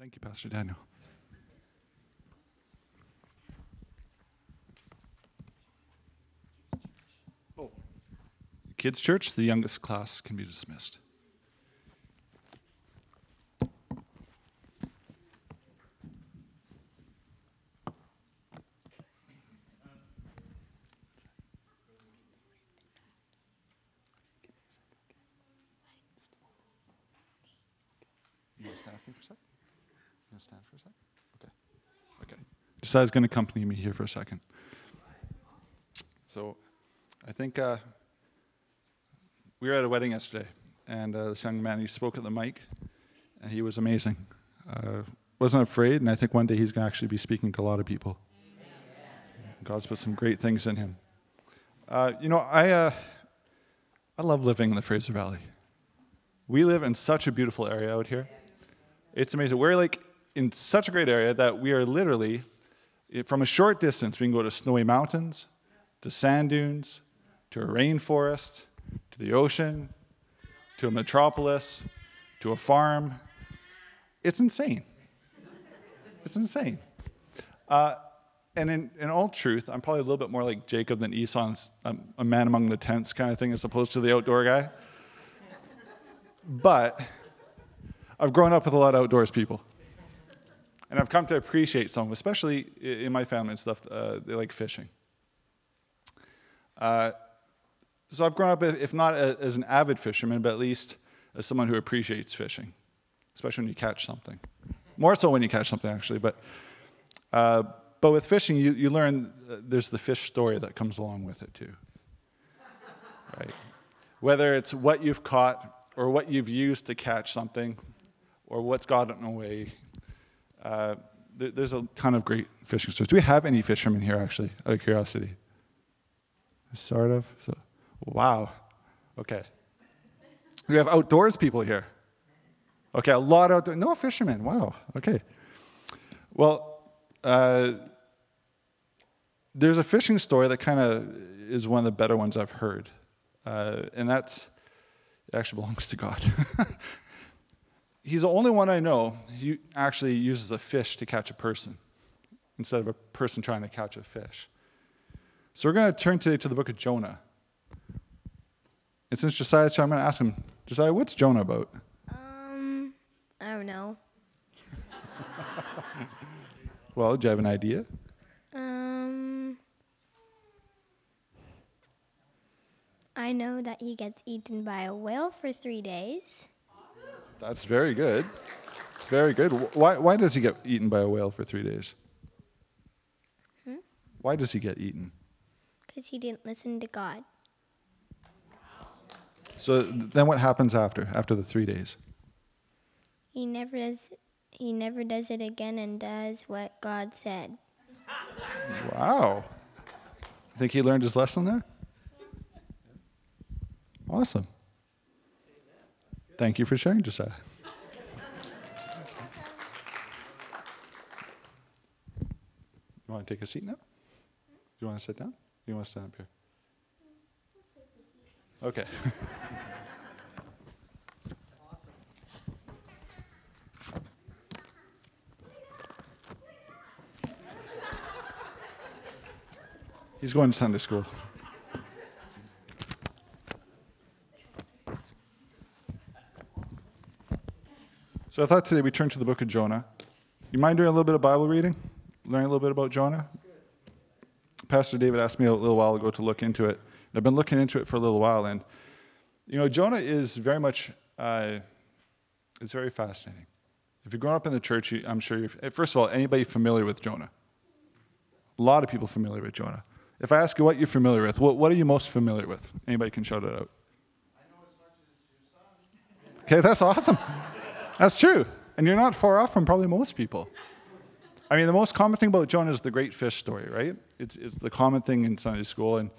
Thank you, Pastor Daniel. Oh. Kids' church, the youngest class can be dismissed. You want to stand for a sec? You want to stand for a sec? Okay. Okay. Josiah's going to accompany me here for a second. So, I think uh, we were at a wedding yesterday, and uh, this young man he spoke at the mic, and he was amazing. Uh, wasn't afraid, and I think one day he's going to actually be speaking to a lot of people. God's put some great things in him. Uh, you know, I uh, I love living in the Fraser Valley. We live in such a beautiful area out here. It's amazing. We're like in such a great area that we are literally, from a short distance, we can go to snowy mountains, to sand dunes, to a rainforest, to the ocean, to a metropolis, to a farm. It's insane. It's insane. Uh, and in, in all truth, I'm probably a little bit more like Jacob than Esau, um, a man among the tents kind of thing, as opposed to the outdoor guy. But I've grown up with a lot of outdoors people. And I've come to appreciate some, especially in my family and stuff. Uh, they like fishing. Uh, so I've grown up, if not as an avid fisherman, but at least as someone who appreciates fishing, especially when you catch something. More so when you catch something, actually. But, uh, but with fishing, you, you learn uh, there's the fish story that comes along with it, too. Right? Whether it's what you've caught or what you've used to catch something, or what's gotten away. Uh, there, there's a ton of great fishing stories. Do we have any fishermen here, actually, out of curiosity? Sort of. So, wow. Okay. We have outdoors people here. Okay, a lot of no fishermen. Wow. Okay. Well, uh, there's a fishing story that kind of is one of the better ones I've heard, uh, and that's it actually belongs to God. he's the only one I know who actually uses a fish to catch a person instead of a person trying to catch a fish. So we're going to turn today to the book of Jonah. And since Josiah's here, I'm going to ask him, Josiah, what's Jonah about? Um, I don't know. well, do you have an idea? Um, I know that he gets eaten by a whale for three days. That's very good. Very good. Why, why does he get eaten by a whale for three days? Hmm? Why does he get eaten? Because he didn't listen to God. So then what happens after, after the three days? He never does he never does it again and does what God said. Wow. Think he learned his lesson there? Awesome. Thank you for sharing, Josiah. You want to take a seat now? Do you want to sit down? Do you want to stand up here? Okay. He's going to Sunday school. So I thought today we turn to the book of Jonah. You mind doing a little bit of Bible reading? Learning a little bit about Jonah? Pastor David asked me a little while ago to look into it. And I've been looking into it for a little while, and you know, Jonah is very much, uh, it's very fascinating. If you've grown up in the church, I'm sure you're, first of all, anybody familiar with Jonah? A lot of people familiar with Jonah. If I ask you what you're familiar with, what, what are you most familiar with? Anybody can shout it out. Okay, that's awesome. That's true. And you're not far off from probably most people. I mean, the most common thing about Jonah is the great fish story, right? It's, it's the common thing in Sunday school, and,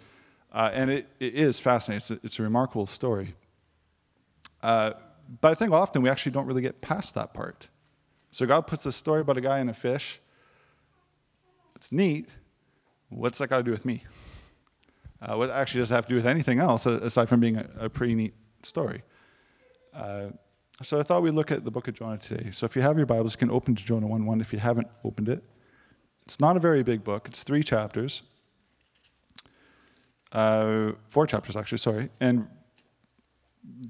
uh, and it, it is fascinating. It's a, it's a remarkable story. Uh, but I think often we actually don't really get past that part. So God puts a story about a guy and a fish. It's neat. What's that got to do with me? Uh, what actually does it have to do with anything else aside from being a, a pretty neat story? So I thought we'd look at the book of Jonah today. So if you have your Bibles, you can open to Jonah 1 1 if you haven't opened it. It's not a very big book, it's three chapters. Uh, four chapters, actually, sorry. And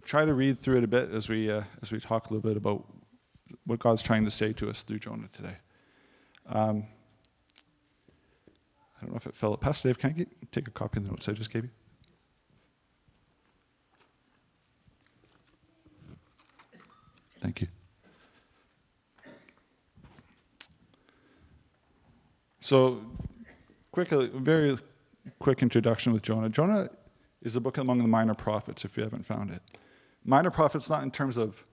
try to read through it a bit as we, uh, as we talk a little bit about what God's trying to say to us through Jonah today. Um, I don't know if it fell. Pastor Dave, can I get, take a copy of the notes I just gave you? Thank you. So, quick, very quick introduction with Jonah. Jonah is a book among the minor prophets, if you haven't found it. Minor prophets, not in terms of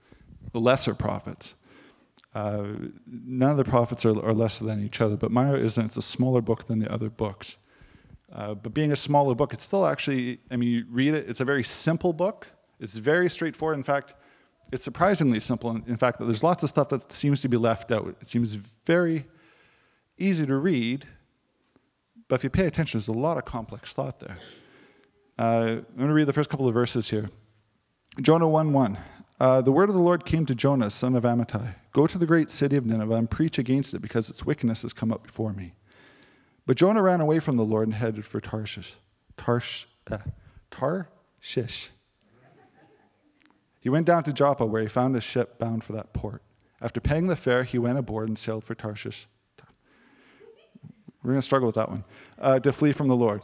the lesser prophets. Uh, none of the prophets are, are, lesser than each other, but minor isn't. It's a smaller book than the other books. Uh, but being a smaller book, it's still actually, I mean, you read it, it's a very simple book. It's very straightforward. In fact, it's surprisingly simple. In, fact, there's lots of stuff that seems to be left out. It seems very easy to read, but if you pay attention, there's a lot of complex thought there. Uh, I'm going to read the first couple of verses here. Jonah 1 1. Uh, the word of the Lord came to Jonah, son of Amittai Go to the great city of Nineveh and preach against it, because its wickedness has come up before me. But Jonah ran away from the Lord and headed for Tarshish. Tarsh, uh, Tarshish. He went down to Joppa, where he found a ship bound for that port. After paying the fare, he went aboard and sailed for Tarshish. We're going to struggle with that one. Uh, to flee from the Lord.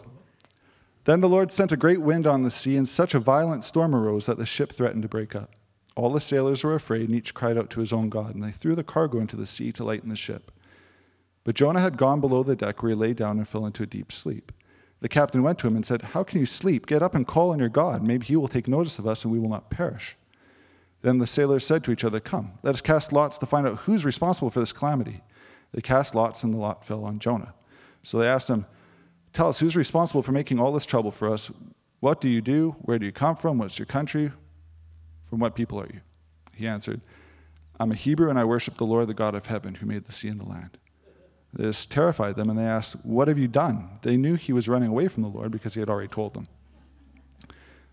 Then the Lord sent a great wind on the sea, and such a violent storm arose that the ship threatened to break up. All the sailors were afraid, and each cried out to his own God, and they threw the cargo into the sea to lighten the ship. But Jonah had gone below the deck, where he lay down and fell into a deep sleep. The captain went to him and said, How can you sleep? Get up and call on your God. Maybe he will take notice of us, and we will not perish. Then the sailors said to each other, Come, let us cast lots to find out who's responsible for this calamity. They cast lots, and the lot fell on Jonah. So they asked him, Tell us, who's responsible for making all this trouble for us? What do you do? Where do you come from? What's your country? From what people are you? He answered, I'm a Hebrew, and I worship the Lord, the God of heaven, who made the sea and the land. This terrified them, and they asked, What have you done? They knew he was running away from the Lord because he had already told them.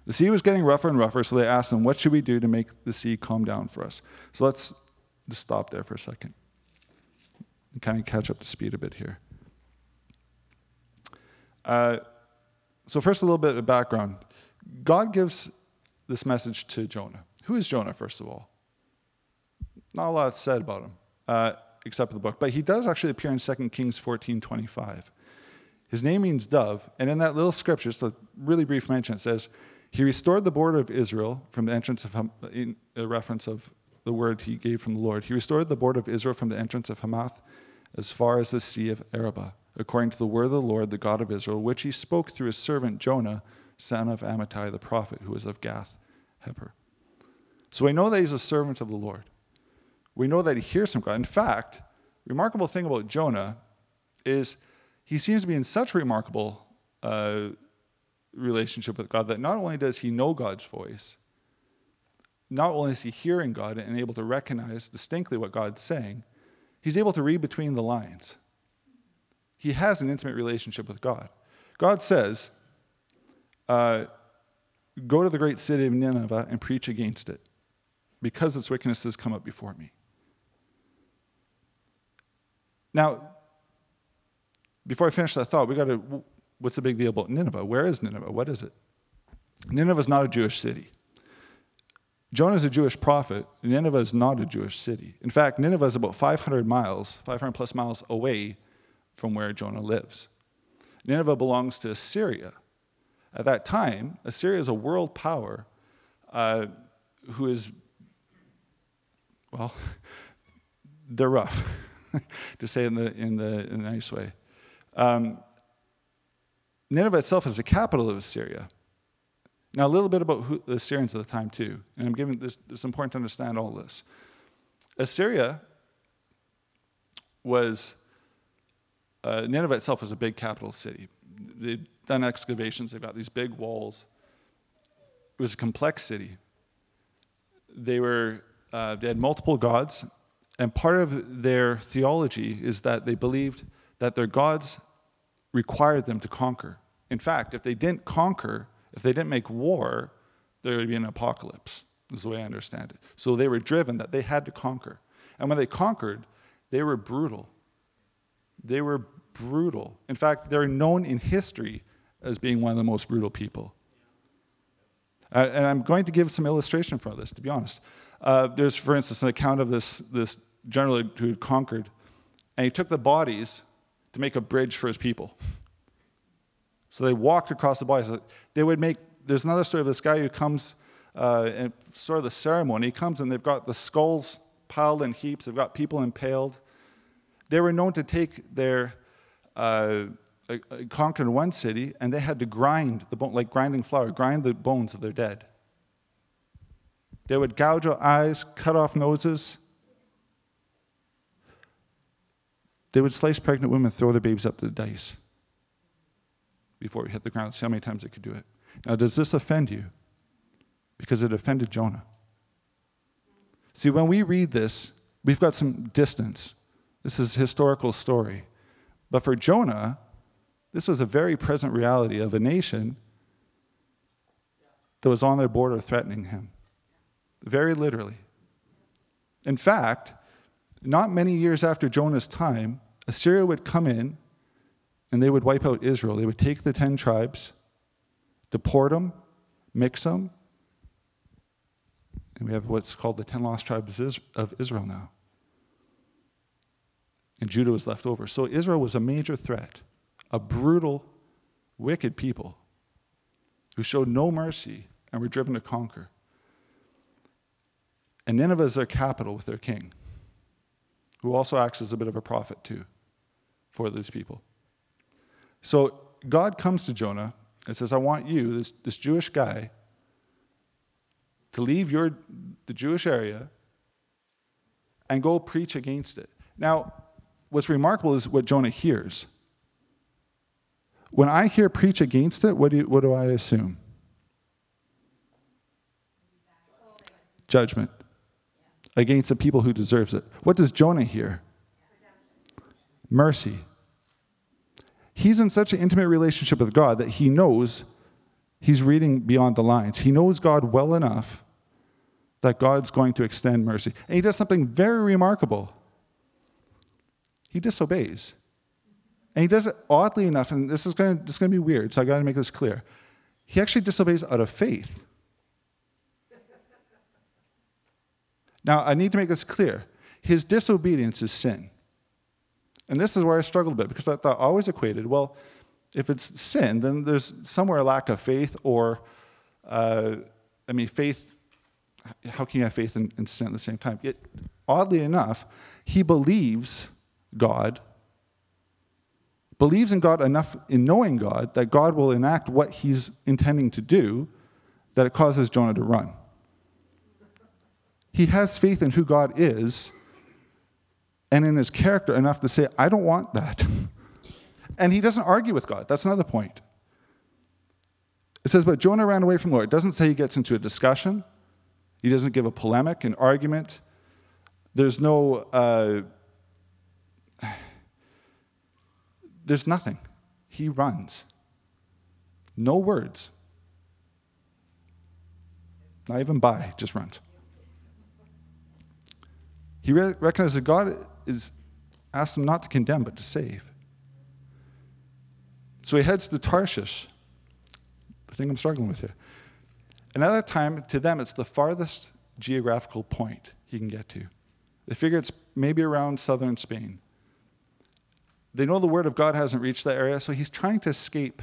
The sea was getting rougher and rougher, so they asked him, What should we do to make the sea calm down for us? So let's just stop there for a second and kind of catch up to speed a bit here. Uh, so, first, a little bit of background. God gives this message to Jonah. Who is Jonah, first of all? Not a lot said about him, uh, except for the book, but he does actually appear in 2 Kings 14 25. His name means dove, and in that little scripture, just a really brief mention, it says, He restored the border of Israel from the entrance of, Hamath, in a reference of the word he gave from the Lord. He restored the border of Israel from the entrance of Hamath as far as the Sea of Arabah according to the word of the Lord, the God of Israel, which he spoke through his servant Jonah, son of Amittai the prophet, who was of Gath Hepher. So we know that he's a servant of the Lord. We know that he hears from God. In fact, remarkable thing about Jonah is he seems to be in such remarkable uh, relationship with God that not only does he know God's voice, not only is he hearing God and able to recognize distinctly what God's saying, he's able to read between the lines. He has an intimate relationship with God. God says, uh, Go to the great city of Nineveh and preach against it, because its wickedness has come up before me. Now, before I finish that thought, we got to. What's the big deal about Nineveh? Where is Nineveh? What is it? Nineveh is not a Jewish city. Jonah is a Jewish prophet. Nineveh is not a Jewish city. In fact, Nineveh is about 500 miles, 500 plus miles away from where Jonah lives. Nineveh belongs to Assyria. At that time, Assyria is a world power uh, who is, well, they're rough, to say in the, in the, in nice way. Um, Nineveh itself is the capital of Assyria. Now, a little bit about who, the Assyrians at the time, too. And I'm giving this, it's important to understand all this. Assyria was uh, Nineveh itself was a big capital city. They've done excavations, they've got these big walls. It was a complex city. They, were, uh, they had multiple gods, and part of their theology is that they believed that their gods required them to conquer. In fact, if they didn't conquer, if they didn't make war, there would be an apocalypse. is the way I understand it. So they were driven that they had to conquer. And when they conquered, they were brutal. They were brutal. In fact, they're known in history as being one of the most brutal people. Uh, and I'm going to give some illustration for this, to be honest. Uh, there's, for instance, an account of this, this general who had conquered, and he took the bodies to make a bridge for his people. So they walked across the bodies. They would make, there's another story of this guy who comes, uh, and sort of the ceremony, he comes and they've got the skulls piled in heaps, they've got people impaled. They were known to take their, uh, conquered one city, and they had to grind the bone, like grinding flour, grind the bones of their dead. They would gouge out eyes, cut off noses. They would slice pregnant women, throw their babies up to the dice before it hit the ground. See how many times it could do it. Now, does this offend you? Because it offended Jonah. See, when we read this, we've got some distance. This is a historical story. But for Jonah, this was a very present reality of a nation that was on their border threatening him. Very literally. In fact, not many years after Jonah's time, Assyria would come in and they would wipe out Israel. They would take the 10 tribes, deport them, mix them, and we have what's called the 10 lost tribes of Israel now. And Judah was left over. So Israel was a major threat a brutal, wicked people who showed no mercy and were driven to conquer. And Nineveh is their capital with their king, who also acts as a bit of a prophet too for these people. So God comes to Jonah and says, I want you, this, this Jewish guy, to leave your, the Jewish area and go preach against it. Now, what's remarkable is what Jonah hears. When I hear preach against it, what do, you, what do I assume? Judgment against the people who deserves it. What does Jonah hear? Mercy. He's in such an intimate relationship with God that he knows he's reading beyond the lines. He knows God well enough that God's going to extend mercy. And he does something very remarkable. He disobeys. And he does it oddly enough, and this is going to, be weird, so I got to make this clear. He actually disobeys out of faith. Now, I need to make this clear. His disobedience is sin. And this is where I struggled a bit because I thought always equated, well, if it's sin, then there's somewhere a lack of faith, or, uh, I mean, faith, how can you have faith and, and sin at the same time? Yet, oddly enough, he believes God believes in God enough in knowing God that God will enact what he's intending to do that it causes Jonah to run. He has faith in who God is and in his character enough to say, I don't want that. and he doesn't argue with God. That's another point. It says, but Jonah ran away from the Lord. It doesn't say he gets into a discussion, he doesn't give a polemic, an argument. There's no. Uh, there's nothing. He runs. No words. Not even by, just runs. He re- recognizes that God is ask them not to condemn, but to save. So he heads to Tarshish, the thing I'm struggling with here. Another time, to them, it's the farthest geographical point he can get to. They figure it's maybe around southern Spain. They know the word of God hasn't reached that area, so he's trying to escape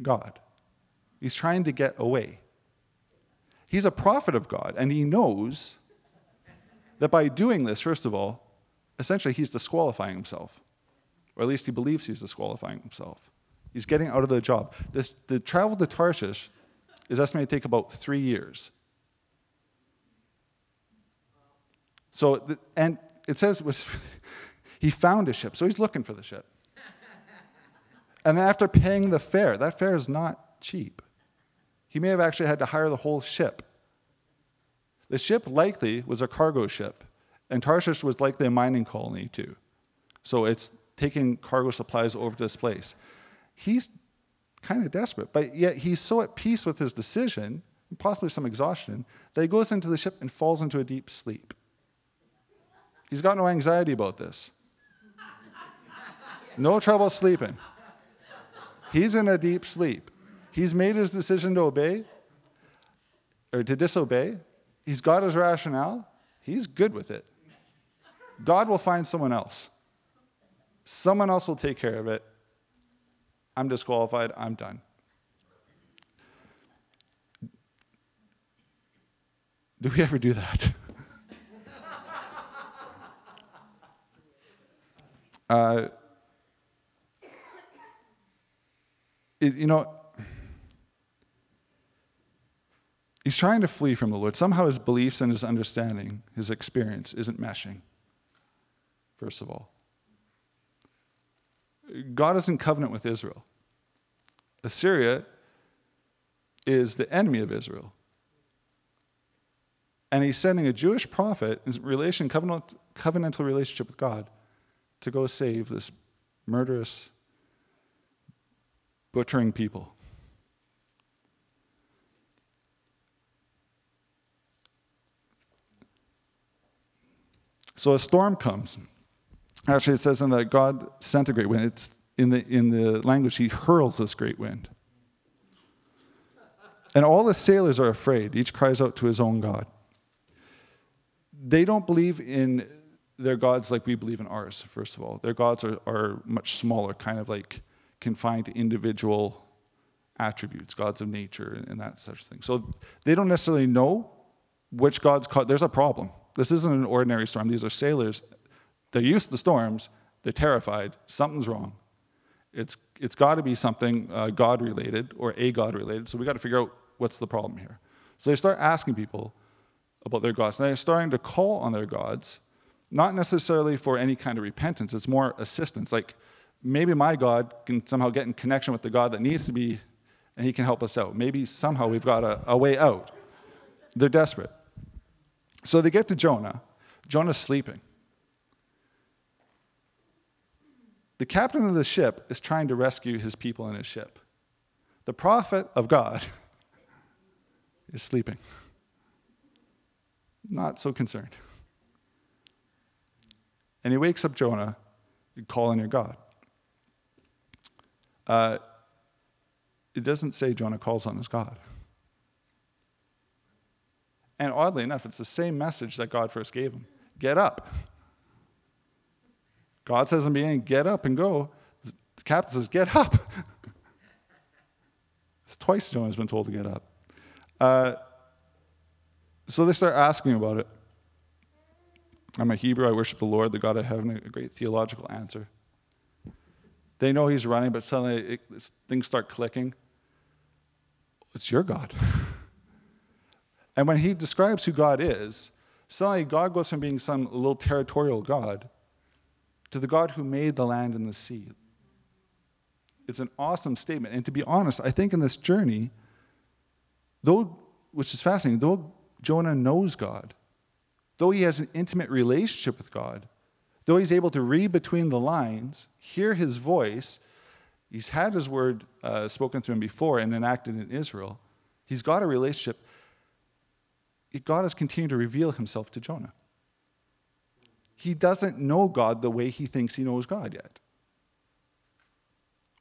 God. He's trying to get away. He's a prophet of God, and he knows that by doing this, first of all, essentially he's disqualifying himself. Or at least he believes he's disqualifying himself. He's getting out of the job. This, the travel to Tarshish is estimated to take about three years. So, and it says, was, he found a ship, so he's looking for the ship. and then after paying the fare, that fare is not cheap. He may have actually had to hire the whole ship. The ship likely was a cargo ship, and Tarshish was likely a mining colony too. So it's taking cargo supplies over to this place. He's kind of desperate, but yet he's so at peace with his decision. possibly some exhaustion, that he goes into the ship and falls into a deep sleep. He's got no anxiety about this. No trouble sleeping. He's in a deep sleep. He's made his decision to obey or to disobey. He's got his rationale. He's good with it. God will find someone else. Someone else will take care of it. I'm disqualified. I'm done. Do we ever do that? uh, it, you know, he's trying to flee from the Lord. Somehow his beliefs and his understanding, his experience, isn't meshing, first of all. God is in covenant with Israel. Assyria is the enemy of Israel. And he's sending a Jewish prophet in relation, covenant, covenantal relationship with God to go save this murderous, butchering people. So a storm comes. Actually, it says in that God sent a great wind. It's in the, in the language, he hurls this great wind. And all the sailors are afraid. Each cries out to his own God. They don't believe in their gods like we believe in ours, first of all. Their gods are, are much smaller, kind of like confined to individual attributes, gods of nature, and, that such thing. So they don't necessarily know which gods caught. There's a problem. This isn't an ordinary storm. These are sailors they're used to storms, they're terrified, something's wrong. It's, it's got to be something uh, God related or a God related, so we got to figure out what's the problem here. So they start asking people about their gods. And they're starting to call on their gods, not necessarily for any kind of repentance, it's more assistance. Like maybe my God can somehow get in connection with the God that needs to be, and he can help us out. Maybe somehow we've got a, a way out. They're desperate. So they get to Jonah. Jonah's sleeping. The captain of the ship is trying to rescue his people in his ship. The prophet of God is sleeping. Not so concerned. And he wakes up Jonah, you call on your God. Uh, it doesn't say Jonah calls on his God. And oddly enough, it's the same message that God first gave him get up. God says in the beginning, get up and go. The captain says, get up. it's twice Jonah's been told to get up. Uh, so they start asking about it. I'm a Hebrew. I worship the Lord, the God of heaven, a great theological answer. They know he's running, but suddenly it, things start clicking. It's your God. and when he describes who God is, suddenly God goes from being some little territorial God to the God who made the land and the sea. It's an awesome statement. And to be honest, I think in this journey, though, which is fascinating, though Jonah knows God, though he has an intimate relationship with God, though he's able to read between the lines, hear his voice, he's had his word uh, spoken to him before and enacted in Israel, he's got a relationship. God has continued to reveal himself to Jonah he doesn't know God the way he thinks he knows God yet.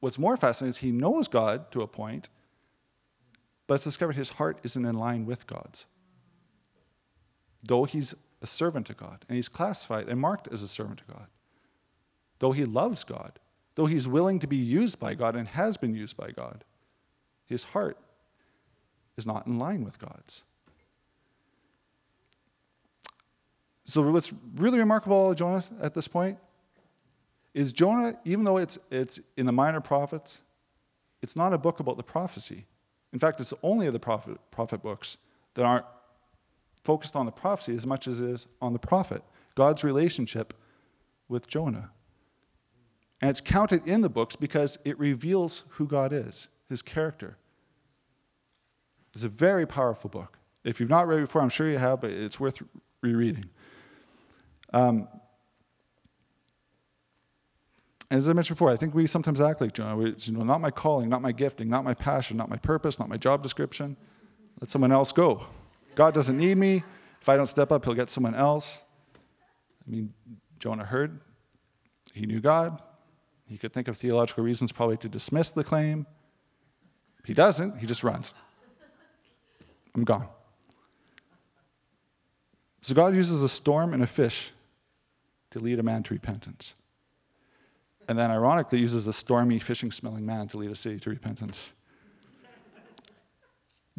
What's more fascinating is he knows God to a point, but it's discovered his heart isn't in line with God's. Though he's a servant to God, and he's classified and marked as a servant to God. Though he loves God, though he's willing to be used by God and has been used by God, his heart is not in line with God's. So, what's really remarkable about Jonah at this point is Jonah, even though it's, it's in the minor prophets, it's not a book about the prophecy. In fact, it's only of the prophet, prophet books that aren't focused on the prophecy as much as it is on the prophet, God's relationship with Jonah. And it's counted in the books because it reveals who God is, his character. It's a very powerful book. If you've not read it before, I'm sure you have, but it's worth rereading. Um, as I mentioned before, I think we sometimes act like Jonah. It's, you know, not my calling, not my gifting, not my passion, not my purpose, not my job description. Let someone else go. God doesn't need me. If I don't step up, he'll get someone else. I mean, Jonah heard. He knew God. He could think of theological reasons probably to dismiss the claim. He doesn't, he just runs. I'm gone. So God uses a storm and a fish to lead a man to repentance. And then, ironically, uses a stormy, fishing smelling man to lead a city to repentance.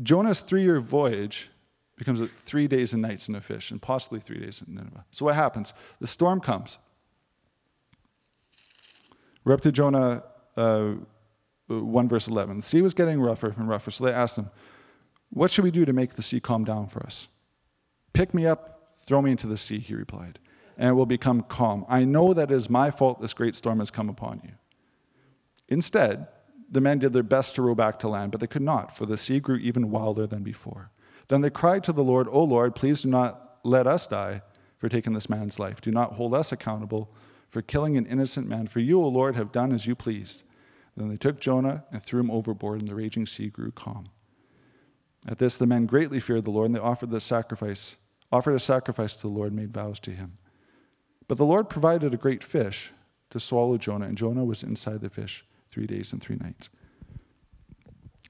Jonah's three year voyage becomes three days and nights in a fish, and possibly three days in Nineveh. So, what happens? The storm comes. We're up to Jonah uh, 1 verse 11. The sea was getting rougher and rougher, so they asked him, What should we do to make the sea calm down for us? Pick me up, throw me into the sea, he replied, and will become calm. I know that it is my fault this great storm has come upon you. Instead, the men did their best to row back to land, but they could not, for the sea grew even wilder than before. Then they cried to the Lord, O Lord, please do not let us die for taking this man's life. Do not hold us accountable for killing an innocent man, for you, O Lord, have done as you pleased. Then they took Jonah and threw him overboard, and the raging sea grew calm. At this, the men greatly feared the Lord, and they offered the sacrifice, offered a sacrifice to the Lord, made vows to him. But the Lord provided a great fish to swallow Jonah, and Jonah was inside the fish three days and three nights.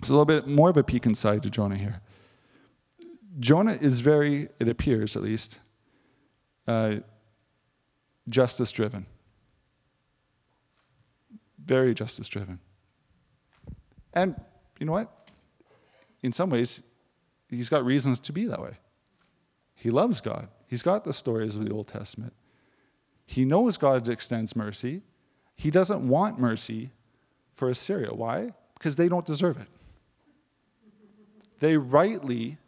It's a little bit more of a peek inside to Jonah here. Jonah is very, it appears at least, uh, justice driven very justice driven. And you know what? In some ways, he's got reasons to be that way. He loves God. He's got the stories of the Old Testament. He knows God extends mercy. He doesn't want mercy for Assyria. Why? Because they don't deserve it. They rightly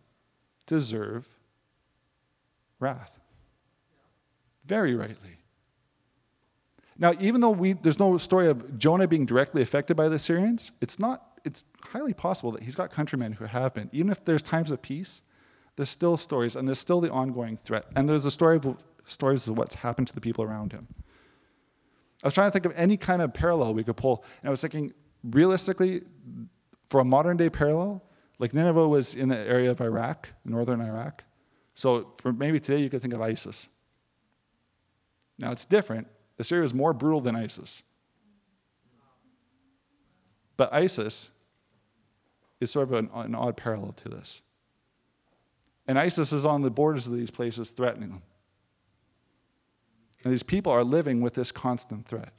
deserve wrath. Very rightly. Now, even though we, there's no story of Jonah being directly affected by the Assyrians, it's not, it's highly possible that he's got countrymen who have been. Even if there's times of peace, there's still stories, and there's still the ongoing threat. And there's a story of stories of what's happened to the people around him. I was trying to think of any kind of parallel we could pull, and I was thinking, realistically, for a modern day parallel, like Nineveh was in the area of Iraq, northern Iraq. So for maybe today you could think of ISIS. Now it's different Assyria is more brutal than ISIS. But ISIS is sort of an, an odd parallel to this. And ISIS is on the borders of these places threatening them. And these people are living with this constant threat.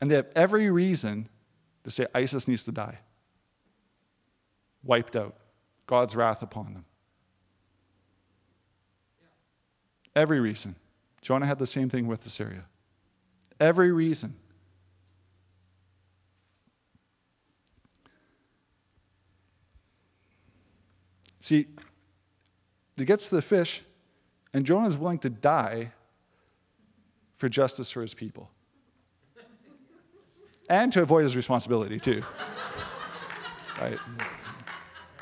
And they have every reason to say ISIS needs to die. Wiped out. God's wrath upon them. Every reason. Jonah had the same thing with Assyria. Every reason. See, he gets to the fish, and Jonah is willing to die for justice for his people. And to avoid his responsibility, too. right?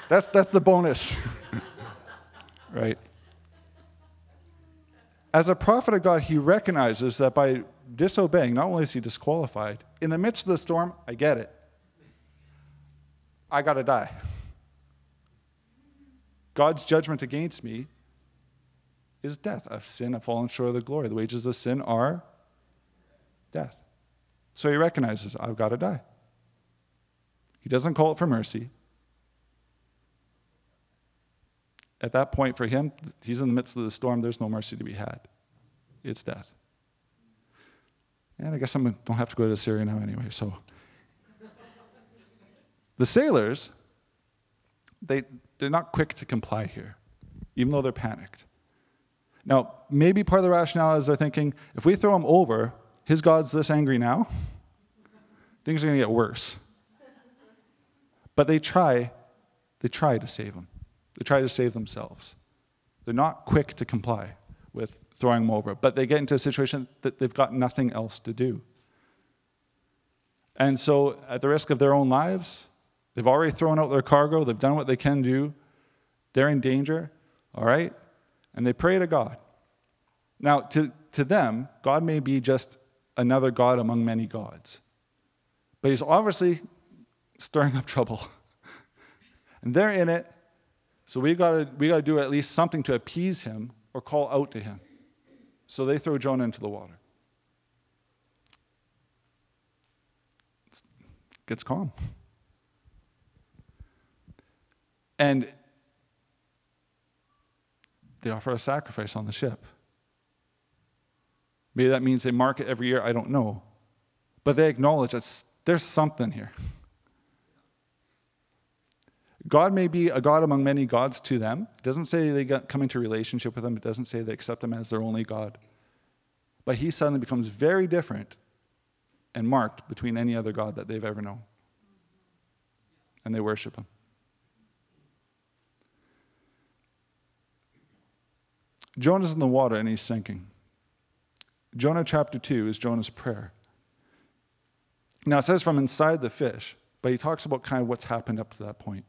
That's, that's the bonus. right? As a prophet of God, he recognizes that by disobeying, not only is he disqualified, in the midst of the storm, I get it. I got to die. God's judgment against me is death. I've sinned, I've fallen short of the glory. The wages of sin are death. So he recognizes, I've got to die. He doesn't call it for mercy. At that point, for him, he's in the midst of the storm, there's no mercy to be had. It's death. And I guess I don't have to go to Syria now anyway, so. the sailors, they, they're not quick to comply here, even though they're panicked. Now, maybe part of the rationale is they're thinking if we throw him over, his God's this angry now, things are going to get worse. But they try, they try to save him. They try to save themselves. They're not quick to comply with throwing them over, but they get into a situation that they've got nothing else to do. And so, at the risk of their own lives, they've already thrown out their cargo, they've done what they can do, they're in danger, all right? And they pray to God. Now, to, to them, God may be just another God among many gods, but He's obviously stirring up trouble. And they're in it, so we gotta we gotta do at least something to appease him or call out to him. So they throw Jonah into the water. It gets calm. And they offer a sacrifice on the ship. Maybe that means they mark it every year, I don't know. But they acknowledge that there's something here. God may be a God among many gods to them. It doesn't say they come into relationship with him, it doesn't say they accept him as their only God. But he suddenly becomes very different and marked between any other God that they've ever known. And they worship him. Jonah's in the water and he's sinking. Jonah chapter 2 is Jonah's prayer. Now it says from inside the fish, but he talks about kind of what's happened up to that point.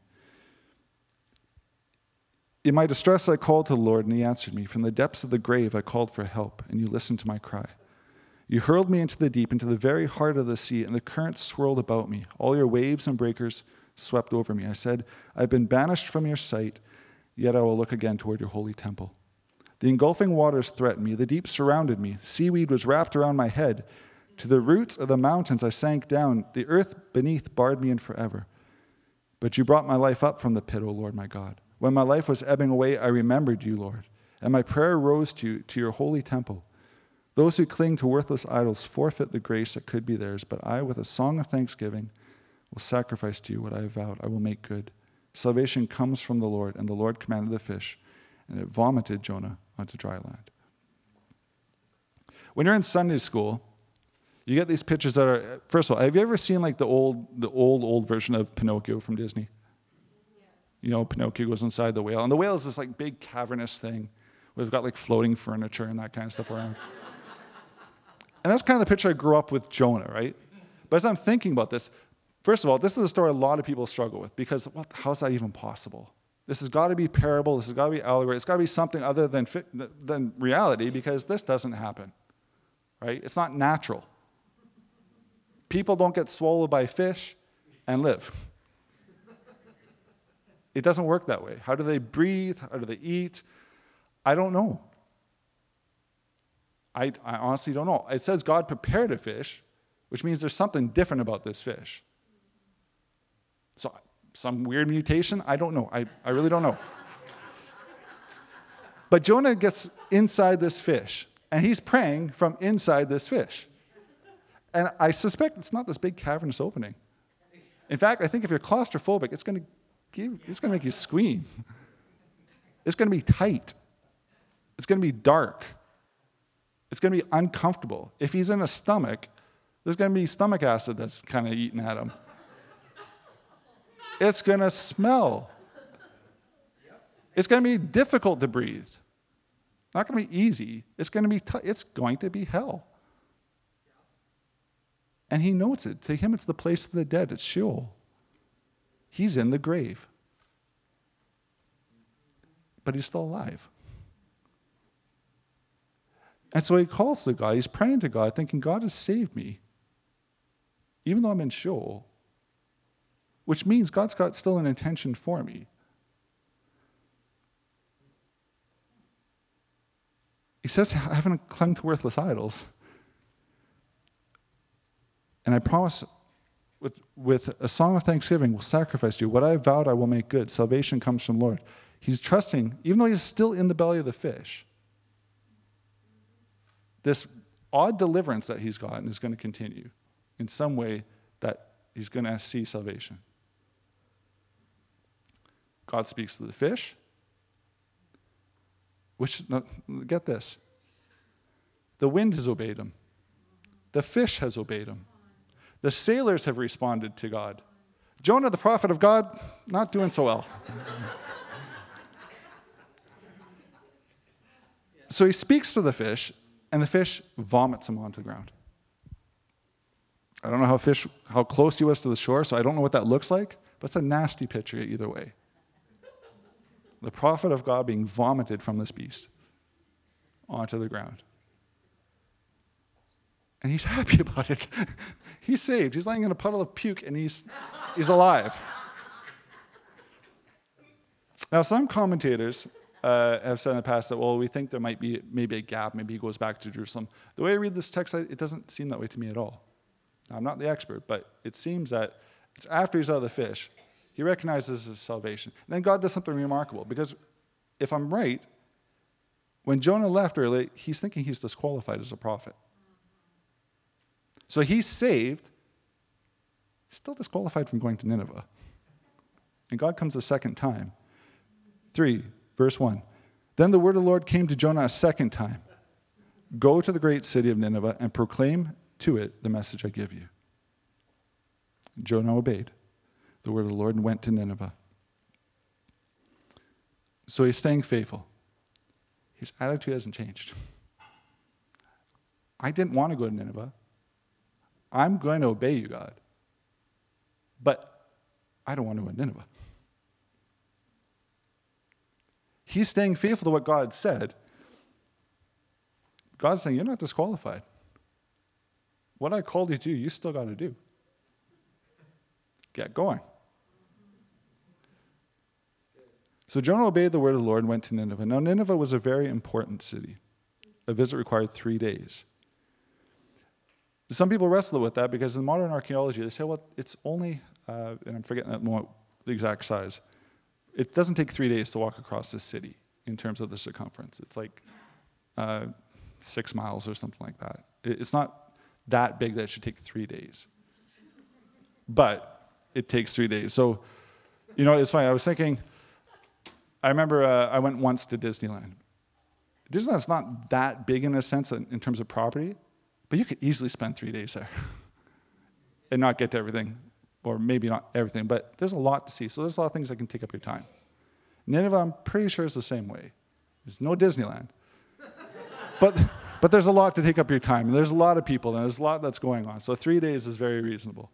In my distress, I called to the Lord, and he answered me. From the depths of the grave, I called for help, and you listened to my cry. You hurled me into the deep, into the very heart of the sea, and the currents swirled about me. All your waves and breakers swept over me. I said, I've been banished from your sight, yet I will look again toward your holy temple. The engulfing waters threatened me. The deep surrounded me. Seaweed was wrapped around my head. To the roots of the mountains I sank down. The earth beneath barred me in forever. But you brought my life up from the pit, O Lord my God. When my life was ebbing away, I remembered you, Lord, and my prayer rose to, you, to your holy temple. Those who cling to worthless idols forfeit the grace that could be theirs, but I, with a song of thanksgiving, will sacrifice to you what I have vowed. I will make good. Salvation comes from the Lord, and the Lord commanded the fish, and it vomited Jonah onto dry land. When you're in Sunday school, you get these pictures that are first of all, have you ever seen like the old the old old version of Pinocchio from Disney? You know, Pinocchio goes inside the whale, and the whale is this like big cavernous thing. We've got like floating furniture and that kind of stuff around. and that's kind of the picture I grew up with Jonah, right? But as I'm thinking about this, first of all, this is a story a lot of people struggle with because well, how's that even possible? This has got to be parable. This has got to be allegory. It's got to be something other than, than reality because this doesn't happen, right? It's not natural. People don't get swallowed by fish and live. It doesn't work that way. How do they breathe? How do they eat? I don't know. I, I honestly don't know. It says God prepared a fish, which means there's something different about this fish. So some weird mutation? I don't know. I, I really don't know. but Jonah gets inside this fish, and he's praying from inside this fish. And I suspect it's not this big cavernous opening. In fact, I think if you're claustrophobic, it's going to give, it's going to make you scream. It's going to be tight. It's going to be dark. It's going to be uncomfortable. If he's in a stomach, there's going to be stomach acid that's kind of eating at him. It's going to smell. It's going to be difficult to breathe. Not going to be easy. It's going to be t- it's going to be hell. And he notes it. To him, it's the place of the dead. It's Sheol. He's in the grave. But he's still alive. And so he calls to God. He's praying to God, thinking, God has saved me. Even though I'm in Sheol, which means God's got still an intention for me. He says, I haven't clung to worthless idols. And I promise, with, with a song of thanksgiving, will sacrifice to you. What I have vowed, I will make good. Salvation comes from Lord. He's trusting, even though he's still in the belly of the fish, this odd deliverance that he's gotten is going to continue in some way that he's going to see salvation. God speaks to the fish, which, get this, the wind has obeyed him, the fish has obeyed him, the sailors have responded to God. Jonah, the prophet of God, not doing so well. so he speaks to the fish, and the fish vomits him onto the ground. I don't know how fish how close he was to the shore, so I don't know what that looks like, but it's a nasty picture either way the prophet of God being vomited from this beast onto the ground. And he's happy about it. he's saved. He's laying in a puddle of puke and he's, he's alive. Now, some commentators uh, have said in the past that, well, we think there might be maybe a gap, maybe he goes back to Jerusalem. The way I read this text, it doesn't seem that way to me at all. Now, I'm not the expert, but it seems that it's after he's out of the fish, he recognizes his salvation. And then God does something remarkable, because if I'm right, when Jonah left early, he's thinking he's disqualified as a prophet. So he's saved, still disqualified from going to Nineveh. And God comes a second time. 3, verse 1. Then the word of the Lord came to Jonah a second time Go to the great city of Nineveh and proclaim to it the message I give you. Jonah obeyed the word of the Lord and went to Nineveh. So he's staying faithful. His attitude hasn't changed. I didn't want to go to Nineveh. I'm going to obey you, God. But I don't want to go to Nineveh. He's staying faithful to what God said. God's saying, You're not disqualified. What I called you to, do, you still got to do. Get going. So Jonah obeyed the word of the Lord and went to Nineveh. Now, Nineveh was a very important city. A visit required three days. Some people wrestle with that because in modern archaeology, they say, well, it's only, uh, and I'm forgetting that more, the exact size, it doesn't take three days to walk across this city in terms of the circumference. It's like uh, six miles or something like that. It's not that big that it should take three days. But it takes three days. So, you know, it's funny. I was thinking, I remember uh, I went once to Disneyland. Disneyland's not that big in a sense in, terms of property, but you could easily spend three days there and not get to everything, or maybe not everything, but there's a lot to see. So there's a lot of things that can take up your time. Nineveh, I'm pretty sure, is the same way. There's no Disneyland. but, but there's a lot to take up your time, and there's a lot of people, and there's a lot that's going on. So three days is very reasonable.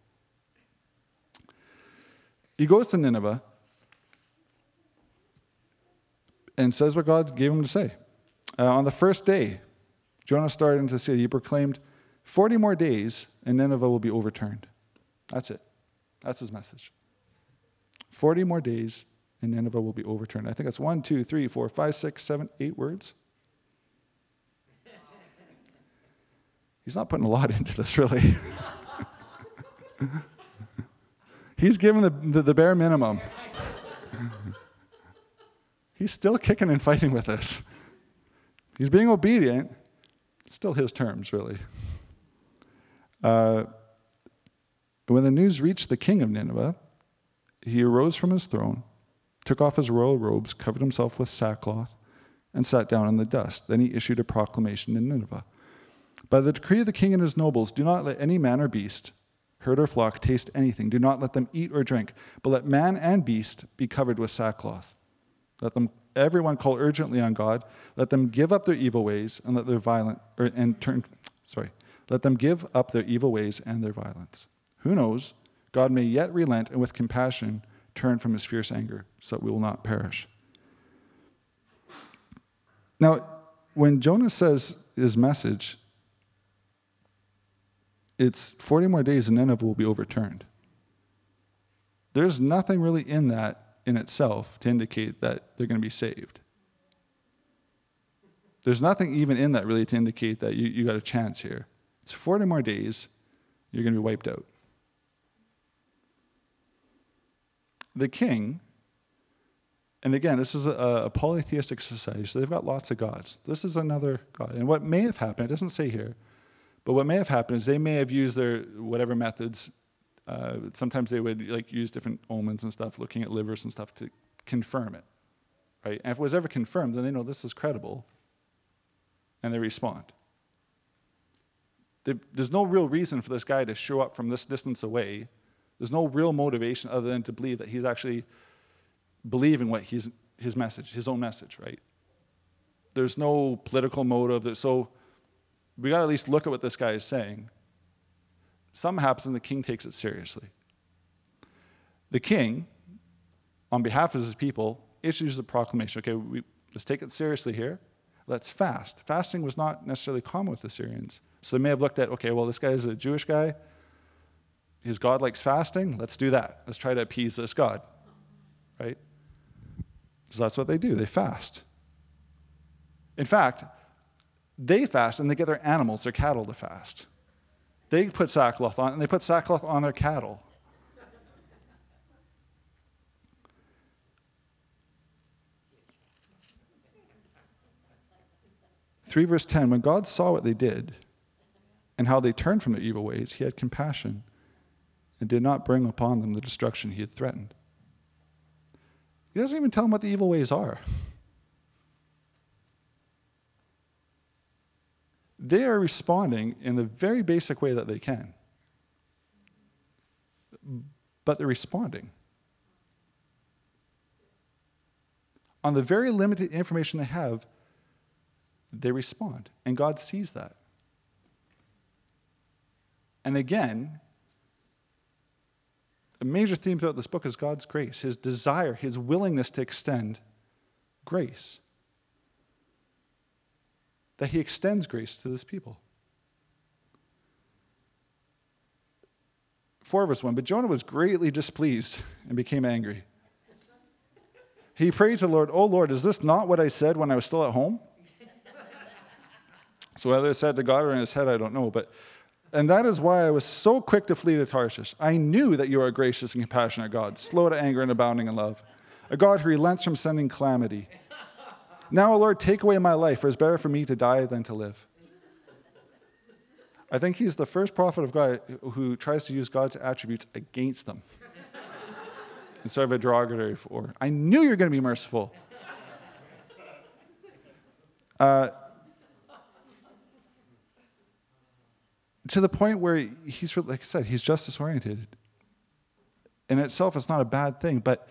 He goes to Nineveh and says what God gave him to say. Uh, on the first day, Jonah started into the city. He proclaimed, 40 more days and Nineveh will be overturned. That's it. That's his message. 40 more days and Nineveh will be overturned. I think that's one, two, three, four, five, six, seven, eight words. He's not putting a lot into this, really. He's given the, the, the bare minimum. He's still kicking and fighting with us. He's being obedient. It's still his terms, really. Uh, when the news reached the king of Nineveh, he arose from his throne, took off his royal robes, covered himself with sackcloth, and sat down in the dust. Then he issued a proclamation in Nineveh. By the decree of the king and his nobles, do not let any man or beast, herd or flock, taste anything. Do not let them eat or drink, but let man and beast be covered with sackcloth. Let them everyone call urgently on God. Let them give up their evil ways and let their violent or, and turn sorry. Let them give up their evil ways and their violence. Who knows? God may yet relent and with compassion turn from his fierce anger, so that we will not perish. Now, when Jonah says his message, it's 40 more days and Nineveh will be overturned. There's nothing really in that in itself to indicate that they're going to be saved. There's nothing even in that really to indicate that you, you got a chance here. It's 40 more days, you're going to be wiped out. The king, and again, this is a, a polytheistic society, so they've got lots of gods. This is another god. And what may have happened, it doesn't say here, but what may have happened is they may have used their whatever methods uh, sometimes they would like use different omens and stuff, looking at livers and stuff to confirm it, right? And if it was ever confirmed, then they know this is credible, and they respond. There's no real reason for this guy to show up from this distance away. There's no real motivation other than to believe that he's actually believing what he's, his message, his own message, right? There's no political motive. So we got to at least look at what this guy is saying Something happens and the king takes it seriously. The king, on behalf of his people, issues a proclamation okay, we, let's take it seriously here. Let's fast. Fasting was not necessarily common with the Assyrians. So they may have looked at, okay, well, this guy is a Jewish guy. His God likes fasting. Let's do that. Let's try to appease this God. Right? So that's what they do. They fast. In fact, they fast and they get their animals, their cattle, to fast. They put sackcloth on and they put sackcloth on their cattle. 3 verse 10 When God saw what they did and how they turned from their evil ways, he had compassion and did not bring upon them the destruction he had threatened. He doesn't even tell them what the evil ways are. They are responding in the very basic way that they can. But they're responding. On the very limited information they have, they respond. And God sees that. And again, a major theme throughout this book is God's grace, his desire, his willingness to extend grace. That he extends grace to this people. 4 verse 1 But Jonah was greatly displeased and became angry. He prayed to the Lord, Oh Lord, is this not what I said when I was still at home? So whether it's said to God or in his head, I don't know. But and that is why I was so quick to flee to Tarshish. I knew that you are a gracious and compassionate God, slow to anger and abounding in love, a God who relents from sending calamity. Now, O Lord, take away my life, for it's better for me to die than to live. I think he's the first prophet of God who tries to use God's attributes against them instead of a derogatory for. I knew you were going to be merciful. Uh, to the point where he's, like I said, he's justice oriented. In itself, it's not a bad thing. But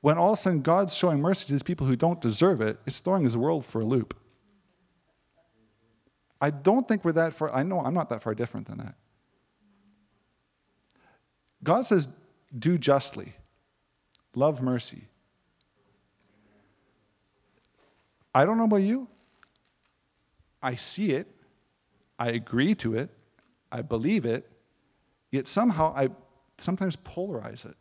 when all of a sudden God's showing mercy to these people who don't deserve it, it's throwing his world for a loop. I don't think we're that far, I know I'm not that far different than that. God says, do justly, love mercy. I don't know about you. I see it, I agree to it, I believe it, yet somehow I sometimes polarize it.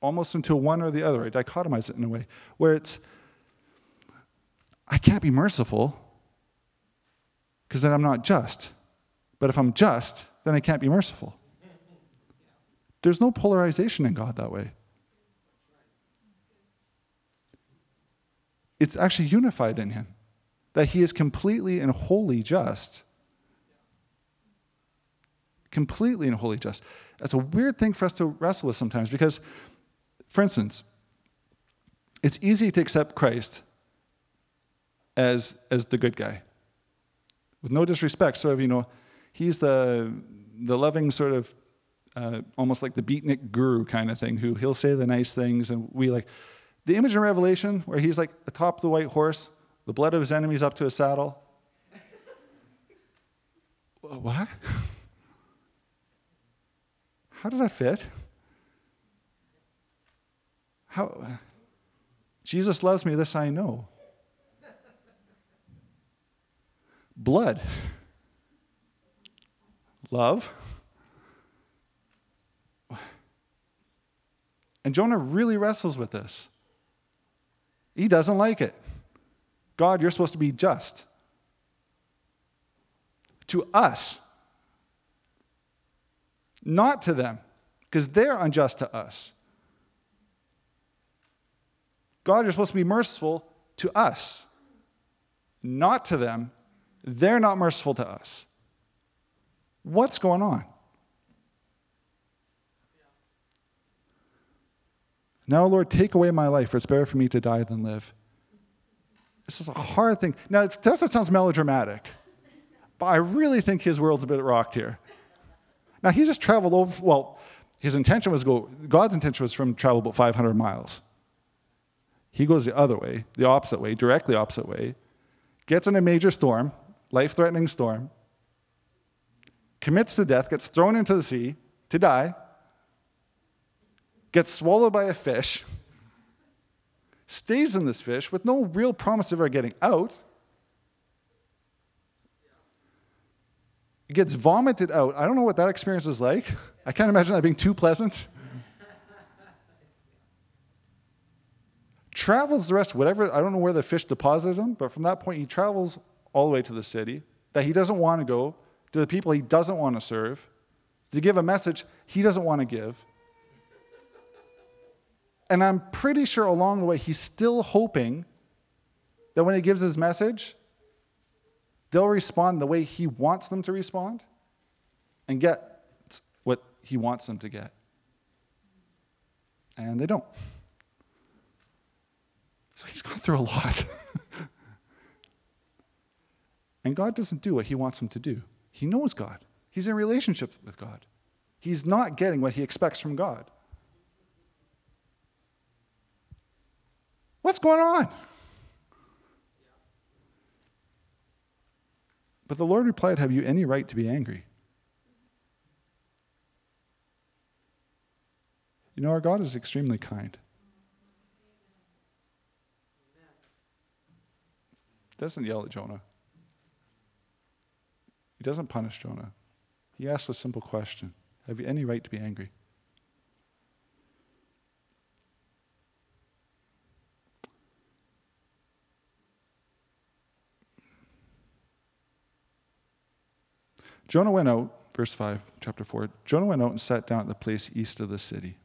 Almost into one or the other. I dichotomize it in a way where it's, I can't be merciful because then I'm not just. But if I'm just, then I can't be merciful. There's no polarization in God that way. It's actually unified in Him that He is completely and wholly just completely and wholly just. That's a weird thing for us to wrestle with sometimes because, for instance, it's easy to accept Christ as, as the good guy. With no disrespect, sort of, you know, he's the, the loving sort of, uh, almost like the beatnik guru kind of thing, who he'll say the nice things, and we like. The image in Revelation where he's like atop the white horse, the blood of his enemies up to his saddle. what? How does that fit? How? Jesus loves me, this I know. Blood. Love. And Jonah really wrestles with this. He doesn't like it. God, you're supposed to be just. To us, not to them, because they're unjust to us. God, you're supposed to be merciful to us, not to them. They're not merciful to us. What's going on? Now, Lord, take away my life, for it's better for me to die than live. This is a hard thing. Now, it does that sounds melodramatic, but I really think his world's a bit rocked here. Now, he just traveled over, well, his intention was go, God's intention was to travel about 500 miles. He goes the other way, the opposite way, directly opposite way, gets in a major storm, life threatening storm, commits to death, gets thrown into the sea to die, gets swallowed by a fish, stays in this fish with no real promise of ever getting out. Gets vomited out. I don't know what that experience is like. I can't imagine that being too pleasant. Travels the rest, whatever, I don't know where the fish deposited him, but from that point, he travels all the way to the city that he doesn't want to go, to the people he doesn't want to serve, to give a message he doesn't want to give. And I'm pretty sure along the way, he's still hoping that when he gives his message, they'll respond the way he wants them to respond and get what he wants them to get. And they don't. So he's gone through a lot. and God doesn't do what he wants him to do. He knows God, he's in relationship with God. He's not getting what he expects from God. What's going on? But the Lord replied, Have you any right to be angry? You know, our God is extremely kind. Doesn't yell at Jonah. He doesn't punish Jonah. He asks a simple question Have you any right to be angry? Jonah went out, verse 5, chapter 4. Jonah went out and sat down at the place east of the city.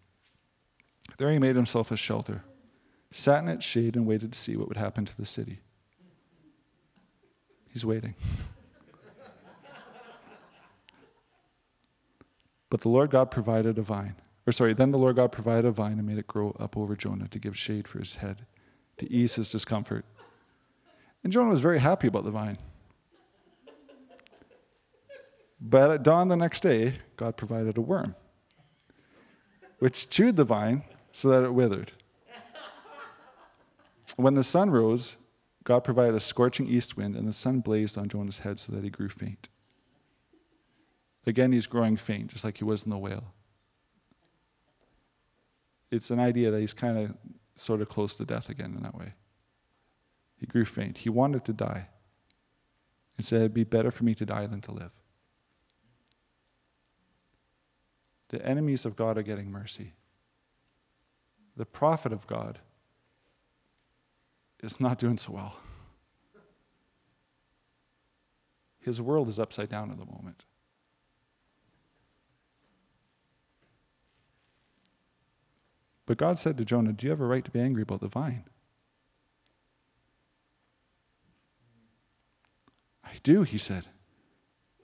There he made himself a shelter, sat in its shade, and waited to see what would happen to the city. He's waiting. but the Lord God provided a vine. Or, sorry, then the Lord God provided a vine and made it grow up over Jonah to give shade for his head, to ease his discomfort. And Jonah was very happy about the vine. But at dawn the next day, God provided a worm, which chewed the vine so that it withered. When the sun rose, God provided a scorching east wind, and the sun blazed on Jonah's head so that he grew faint. Again, he's growing faint, just like he was in the whale. It's an idea that he's kind of sort of close to death again in that way. He grew faint. He wanted to die. He said, It'd be better for me to die than to live. The enemies of God are getting mercy. The prophet of God is not doing so well. His world is upside down at the moment. But God said to Jonah, Do you have a right to be angry about the vine? I do, he said.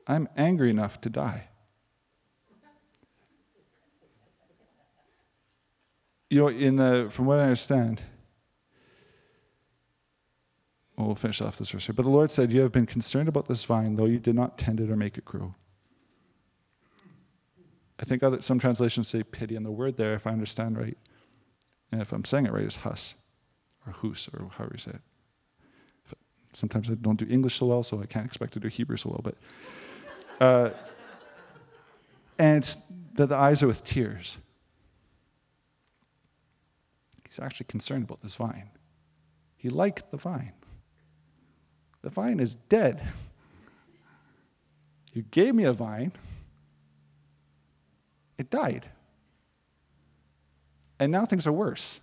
I'm angry enough to die. you know, in the, from what I understand, well, finish off this verse here. But the Lord said, You have been concerned about this vine, though you did not tend it or make it grow. I think other, some translations say pity, and the word there, if I understand right, and if I'm saying it right, is hus, or hus, or however you say it. Sometimes I don't do English so well, so I can't expect to do Hebrew so well. But, uh, and it's that the eyes are with tears. He's actually concerned about this vine. He liked the vine. The vine is dead. You gave me a vine, it died. And now things are worse.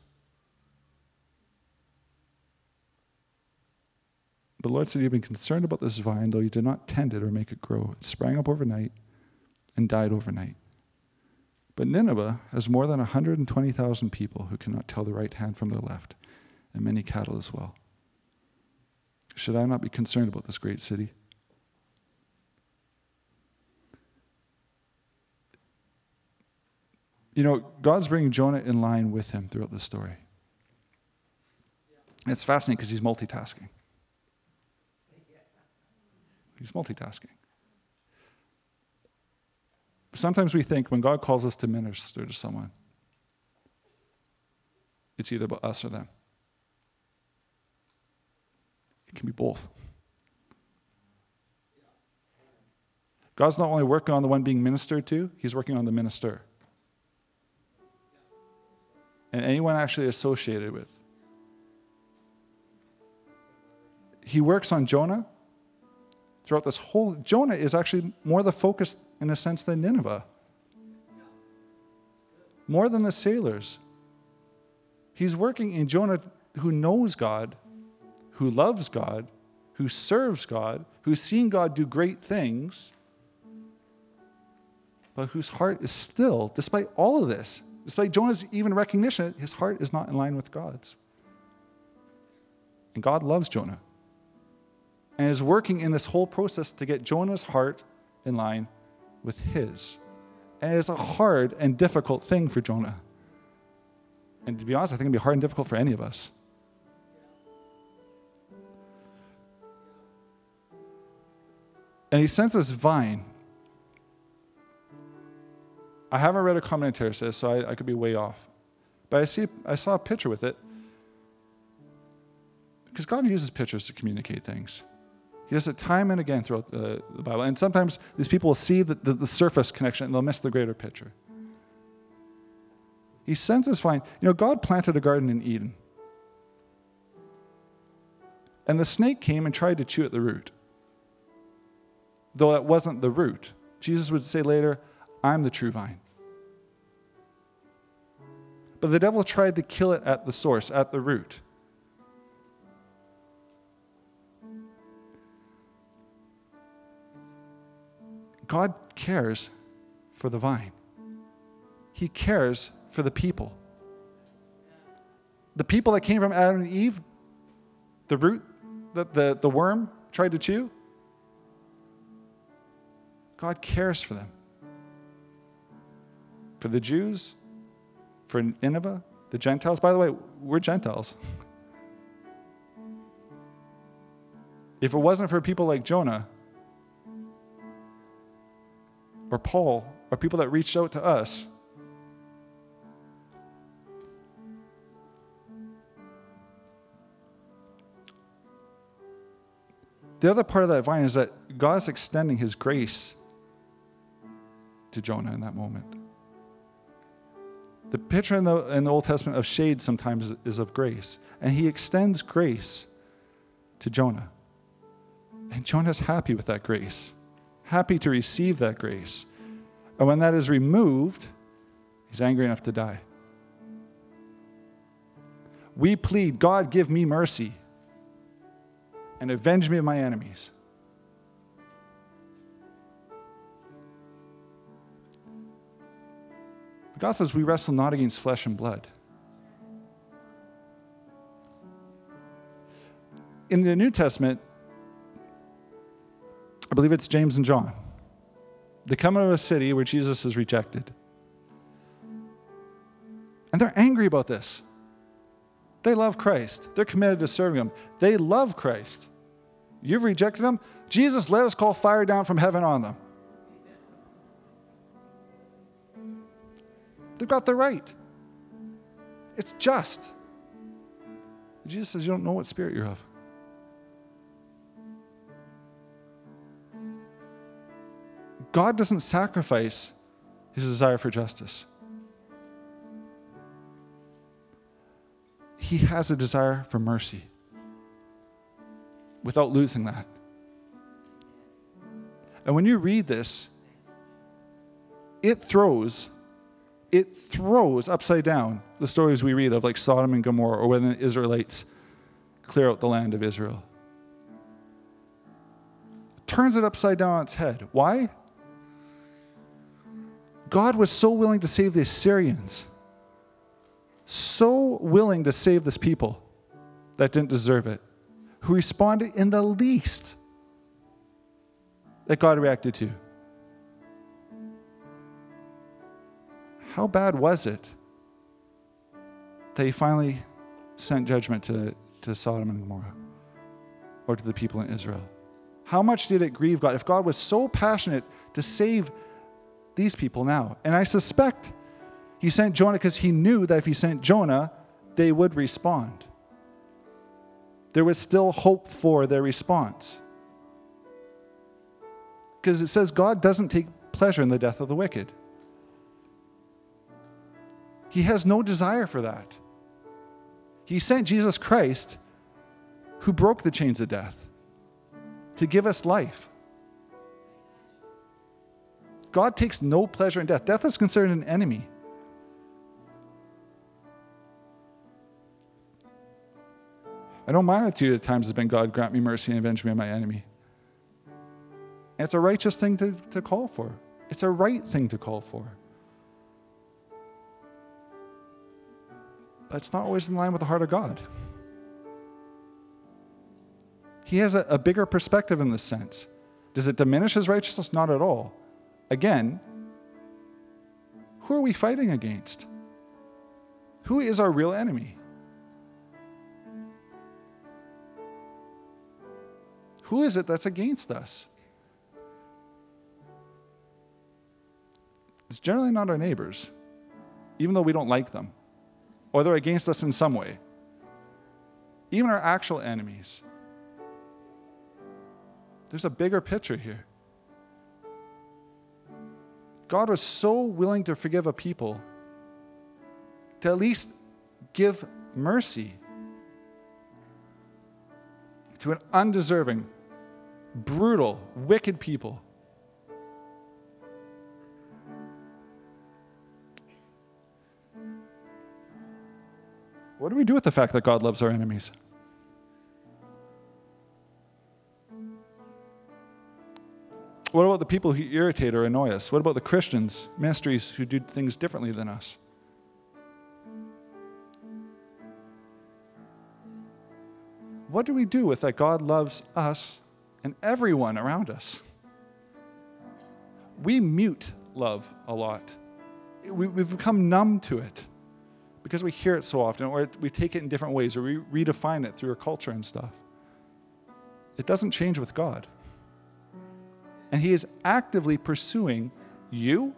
The Lord said, You've been concerned about this vine, though you did not tend it or make it grow. It sprang up overnight and died overnight. But Nineveh has more than 120,000 people who cannot tell the right hand from their left, and many cattle as well. Should I not be concerned about this great city? You know, God's bringing Jonah in line with him throughout the story. It's fascinating because he's multitasking. He's multitasking. Sometimes we think when God calls us to minister to someone, it's either about us or them. It can be both. God's not only working on the one being ministered to, He's working on the minister. And anyone actually associated with. He works on Jonah throughout this whole. Jonah is actually more the focus in a sense, than Nineveh. More than the sailors. He's working in Jonah, who knows God, who loves God, who serves God, who's seen God do great things, but whose heart is still, despite all of this, despite Jonah's even recognition, his heart is not in line with God's. And God loves Jonah and is working in this whole process to get Jonah's heart in line with his. And it's a hard and difficult thing for Jonah. And to be honest, I think it'd be hard and difficult for any of us. And he sends this vine. I haven't read a commentary this, so I, I could be way off. But I, see, I saw a picture with it. Because God uses pictures to communicate things. He does it time and again throughout the, the Bible. And sometimes these people will see the, the, the, surface connection and they'll miss the greater picture. He sends vine. You know, God planted a garden in Eden. And the snake came and tried to chew at the root. Though that wasn't the root. Jesus would say later, I'm the true vine. But the devil tried to kill it at the source, at the root. God cares for the vine, He cares for the people. The people that came from Adam and Eve, the root that the, the worm tried to chew, God cares for them. For the Jews, for Nineveh, the Gentiles. By the way, we're Gentiles. If it wasn't for people like Jonah, or Paul or people that reached out to us. The other part of that vine is that God is extending his grace to Jonah in that moment. The picture in the, in the Old Testament of shade sometimes is of grace, and he extends grace to Jonah. And Jonah's happy with that grace happy to receive that grace. And when that is removed, he's angry enough to die. We plead, God, give me mercy and avenge me of my enemies. God says we wrestle not against flesh and blood. In the New Testament, I believe it's James and John. They come out of a city where Jesus is rejected. And they're angry about this. They love Christ. They're committed to serving Him. They love Christ. You've rejected Him? Jesus, let us call fire down from heaven on them. They've got the right. It's just. Jesus says, You don't know what spirit you're of. God doesn't sacrifice his desire for justice. He has a desire for mercy without losing that. And when you read this, it throws it throws upside down the stories we read of like Sodom and Gomorrah or when the Israelites clear out the land of Israel. turns it upside down on its head. Why? God was so willing to save the Assyrians, so willing to save this people that didn't deserve it, who responded in the least that God reacted to. How bad was it that he finally sent judgment to, to Sodom and Gomorrah or to the people in Israel? How much did it grieve God? If God was so passionate to save these people now. And I suspect he sent Jonah because he knew that if he sent Jonah, they would respond. There was still hope for their response. Because it says God doesn't take pleasure in the death of the wicked. He has no desire for that. He sent Jesus Christ, who broke the chains of death, to give us life. God takes no pleasure in death. Death is considered an enemy. I know my attitude at times has been, God, grant me mercy and avenge me of my enemy. And it's a righteous thing to, to call for, it's a right thing to call for. But it's not always in line with the heart of God. He has a, a bigger perspective in this sense. Does it diminish his righteousness? Not at all. Again, who are we fighting against? Who is our real enemy? Who is it that's against us? It's generally not our neighbors, even though we don't like them, or they're against us in some way. Even our actual enemies. There's a bigger picture here. God was so willing to forgive a people to at least give mercy to an undeserving, brutal, wicked people. What do we do with the fact that God loves our enemies? What about the people who irritate or annoy us? What about the Christians, ministries who do things differently than us? What do we do with that God loves us and everyone around us? We mute love a lot. We, have become numb to it because we hear it so often, or we take it in different ways, or we redefine it through our culture and stuff. It doesn't change with God. And He is actively pursuing you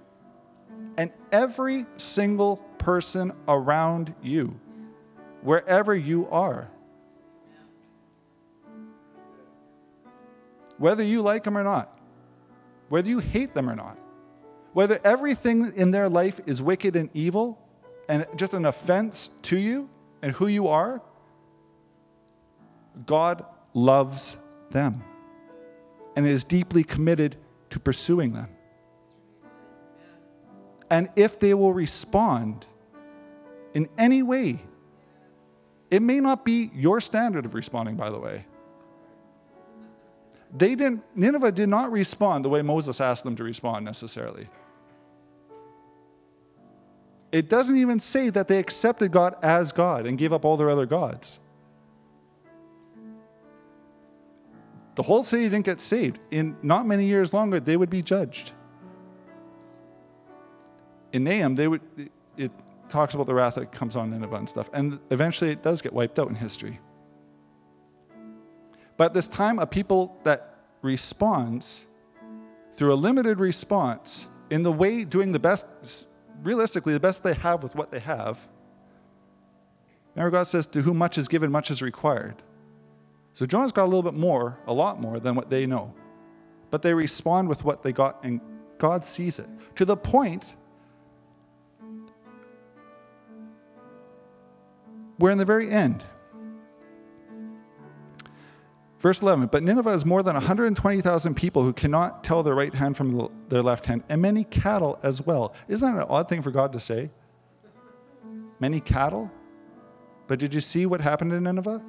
and every single person around you, wherever you are. Whether you like them or not, whether you hate them or not, whether everything in their life is wicked and evil and just an offense to you and who you are, God loves them and is deeply committed to pursuing them. And if they will respond in any way, it may not be your standard of responding, by the way. They didn't, Nineveh did not respond the way Moses asked them to respond necessarily. It doesn't even say that they accepted God as God and gave up all their other gods. The whole city didn't get saved. In not many years longer, they would be judged. In Nahum, they would, it talks about the wrath that comes on Nineveh and stuff. And eventually it does get wiped out in history. But at this time, a people that responds through a limited response in the way doing the best realistically, the best they have with what they have. Remember, God says, To whom much is given, much is required. So Jonah's got a little bit more, a lot more than what they know. But they respond with what they got, and God sees it. To the point where, in the very end, Verse 11, but Nineveh has more than 120,000 people who cannot tell their right hand from their left hand, and many cattle as well. Isn't that an odd thing for God to say? Many cattle? But did you see what happened in Nineveh?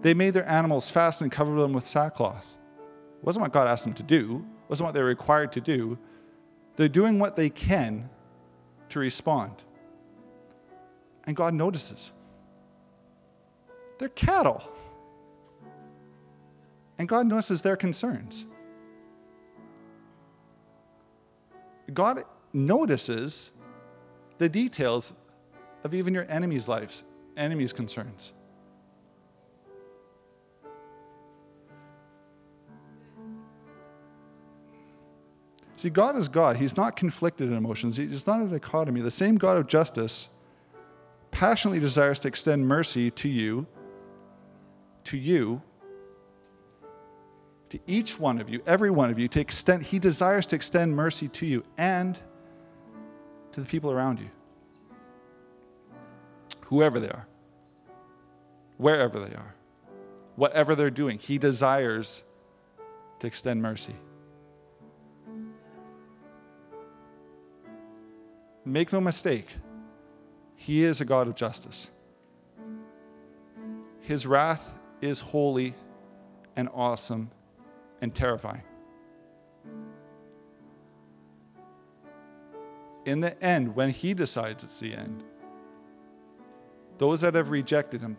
They made their animals fast and covered them with sackcloth. It wasn't what God asked them to do, it wasn't what they were required to do. They're doing what they can to respond. And God notices. They're cattle. And God notices their concerns. God notices the details of even your enemies' lives, enemies' concerns. See, God is God. He's not conflicted in emotions. He's not a dichotomy. The same God of justice passionately desires to extend mercy to you, to you, to each one of you, every one of you, to extend, he desires to extend mercy to you and to the people around you. Whoever they are, wherever they are, whatever they're doing, he desires to extend mercy. Make no mistake, he is a God of justice. His wrath is holy and awesome and terrifying. In the end, when He decides it's the end, those that have rejected Him,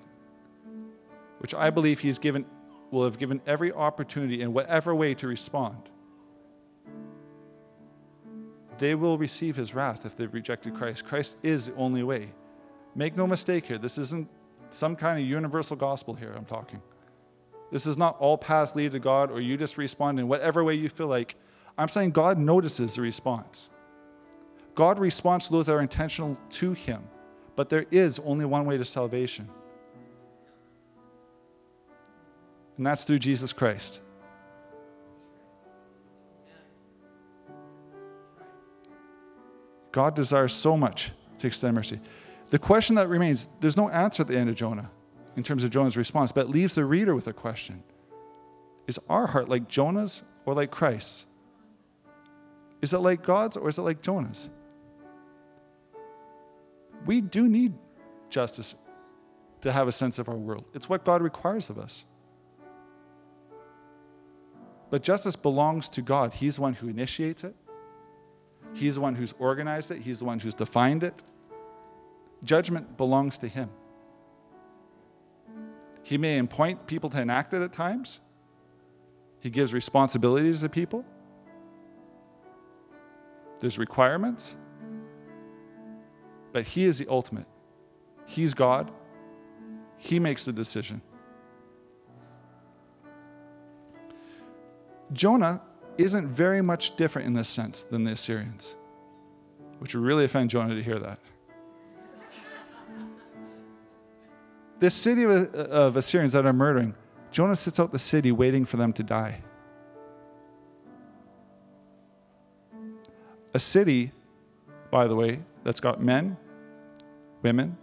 which I believe He's given, will have given every opportunity in whatever way to respond they will receive his wrath if they've rejected Christ. Christ is the only way. Make no mistake here. This isn't some kind of universal gospel here I'm talking. This is not all paths lead to God or you just respond in whatever way you feel like. I'm saying God notices the response. God responds to those that are intentional to him, but there is only one way to salvation. And that's through Jesus Christ. God desires so much to extend mercy. The question that remains there's no answer at the end of Jonah in terms of Jonah's response, but leaves the reader with a question Is our heart like Jonah's or like Christ's? Is it like God's or is it like Jonah's? We do need justice to have a sense of our world. It's what God requires of us. But justice belongs to God. He's the one who initiates it, He's the one who's organized it, He's the one who's defined it. Judgment belongs to Him. He may appoint people to enact it at times, He gives responsibilities to people. There's requirements, but He is the ultimate. He's God, He makes the decision. Jonah isn't very much different in this sense than the Assyrians, which would really offend Jonah to hear that. This city of, of Assyrians that are murdering, Jonah sits out the city waiting for them to die. A city, by the way, that's got men, women,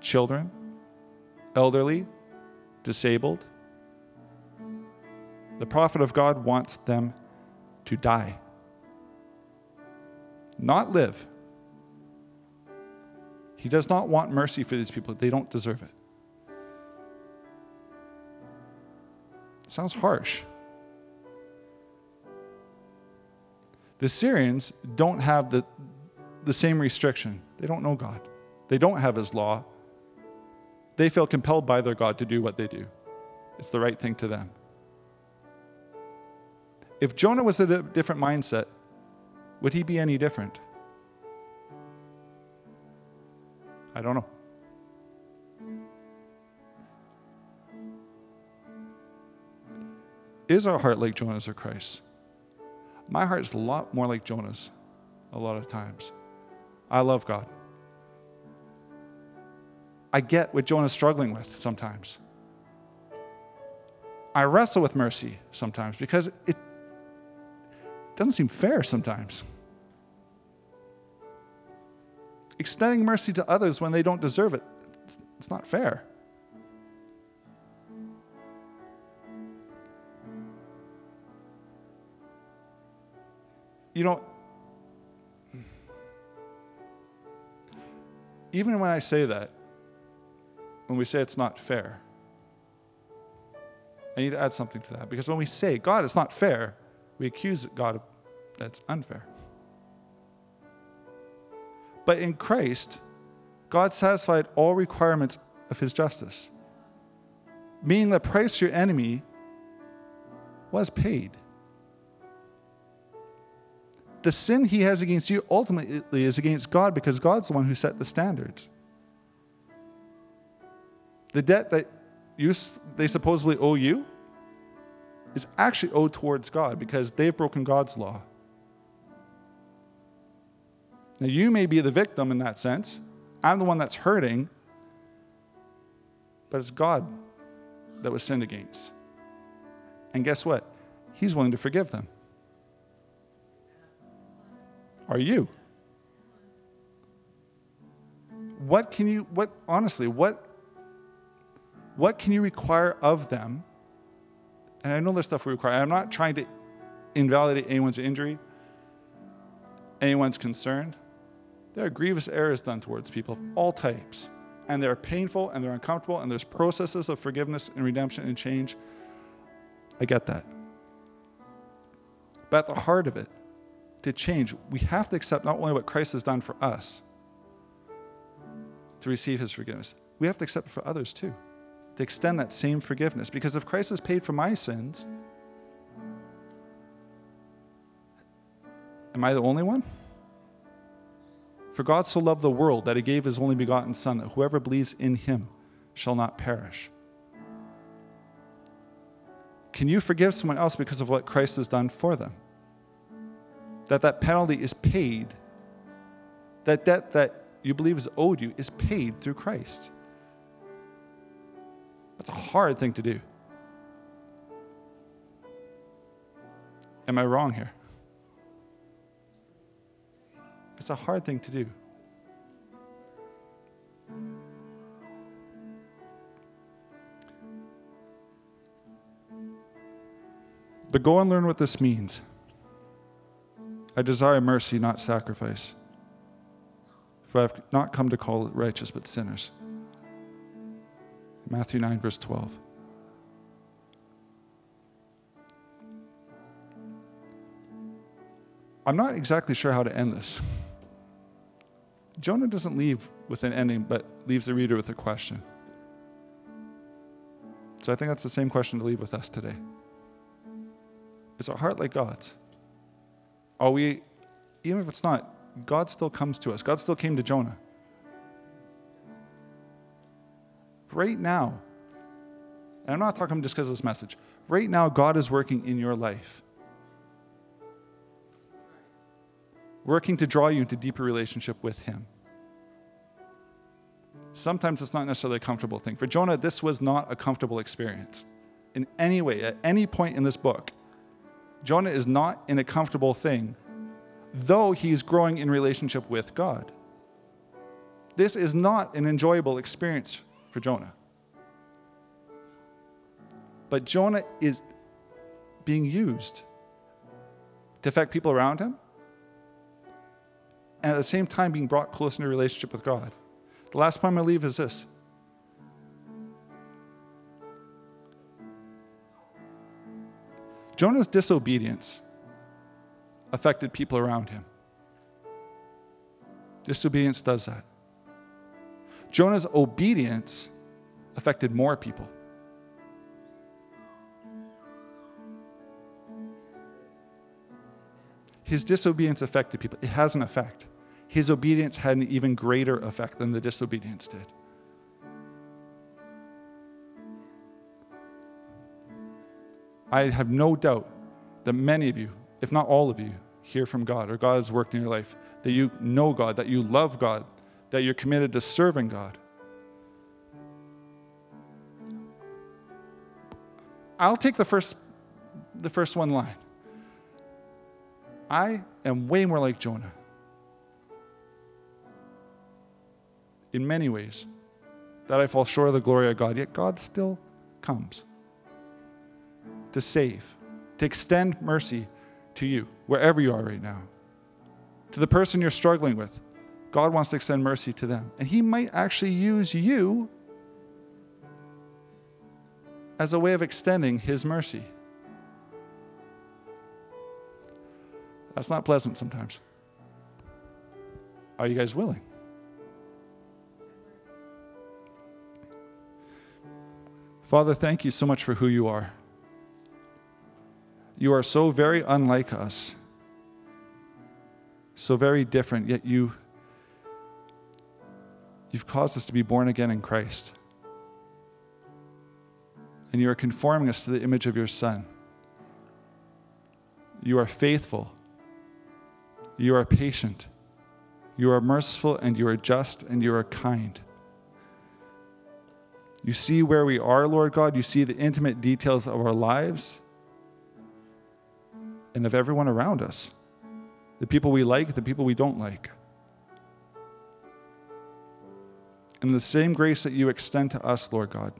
children, elderly, disabled, the prophet of God wants them to die, not live. He does not want mercy for these people, they don't deserve it. Sounds harsh. The Assyrians don't have the, the same restriction. They don't know God. They don't have His law. They feel compelled by their God to do what they do. It's the right thing to them. If Jonah was at a different mindset, would he be any different? I don't know. Is our heart like Jonah's or Christ's? My heart is a lot more like Jonah's a lot of times. I love God. I get what Jonah's struggling with sometimes. I wrestle with mercy sometimes because it doesn't seem fair sometimes. Extending mercy to others when they don't deserve it, it's not fair. You know, even when I say that, when we say it's not fair, I need to add something to that. Because when we say, God, it's not fair, we accuse God of that's unfair. But in Christ, God satisfied all requirements of his justice, meaning the price your enemy was paid. The sin he has against you ultimately is against God because God's the one who set the standards. The debt that you, they supposedly owe you is actually owed towards God because they've broken God's law. Now, you may be the victim in that sense. I'm the one that's hurting, but it's God that was sinned against. And guess what? He's willing to forgive them. Are you? What can you, what, honestly, what, what can you require of them? And I know there's stuff we require. I'm not trying to invalidate anyone's injury, anyone's concern. There are grievous errors done towards people of all types. and they're painful and they're uncomfortable and there's processes of forgiveness and redemption and change. I get that. But at the heart of it, to change, we have to accept not only what Christ has done for us to receive his forgiveness, we have to accept it for others too, to extend that same forgiveness. Because if Christ has paid for my sins, am I the only one? For God so loved the world that he gave his only begotten Son, that whoever believes in him shall not perish. Can you forgive someone else because of what Christ has done for them? That that penalty is paid. That debt that you believe is owed you is paid through Christ. That's a hard thing to do. Am I wrong here? It's a hard thing to do. But go and learn what this means. I desire mercy, not sacrifice. For I have not come to call righteous, but sinners. Matthew 9, verse 12. I'm not exactly sure how to end this. Jonah doesn't leave with an ending, but leaves the reader with a question. So I think that's the same question to leave with us today. Is our heart like God's? Are we, even if it's not, God still comes to us. God still came to Jonah. Right now, and I'm not talking just because of this message, right now, God is working in your life. Working to draw you into deeper relationship with Him. Sometimes it's not necessarily a comfortable thing. For Jonah, this was not a comfortable experience in any way, at any point in this book. Jonah is not in a comfortable thing, though he's growing in relationship with God. This is not an enjoyable experience for Jonah. But Jonah is being used to affect people around him and at the same time being brought closer into relationship with God. The last point I leave is this. Jonah's disobedience affected people around him. Disobedience does that. Jonah's obedience affected more people. His disobedience affected people. It has an effect his obedience had an even greater effect than the disobedience did. I have no doubt that many of you, if not all of you, hear from God or God has worked in your life, that you know God, that you love God, that you're committed to serving God. I'll take the first, the first one line. I am way more like Jonah. In many ways that I fall short of the glory of God, yet God still comes to save, to extend mercy to you, wherever you are right now. To the person you're struggling with, God wants to extend mercy to them. And He might actually use you as a way of extending His mercy. That's not pleasant sometimes. Are you guys willing? Father, thank you so much for who you are. You are so very unlike us, so very different, yet you, you've caused us to be born again in Christ. And you are conforming us to the image of your Son. You are faithful. You are patient. You are merciful and you are just and you are kind. You see where we are, Lord God. You see the intimate details of our lives and of everyone around us the people we like, the people we don't like. And the same grace that you extend to us, Lord God,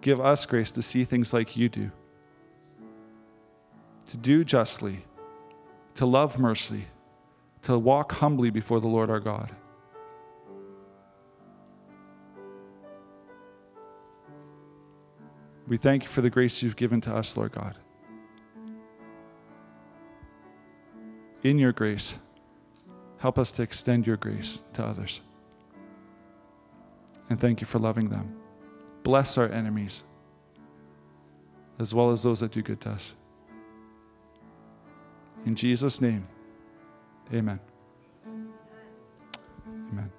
give us grace to see things like you do, to do justly, to love mercy, to walk humbly before the Lord our God. We thank you for the grace you've given to us, Lord God. In your grace, help us to extend your grace to others. And thank you for loving them. Bless our enemies, as well as those that do good to us. In Jesus' name, amen. Amen.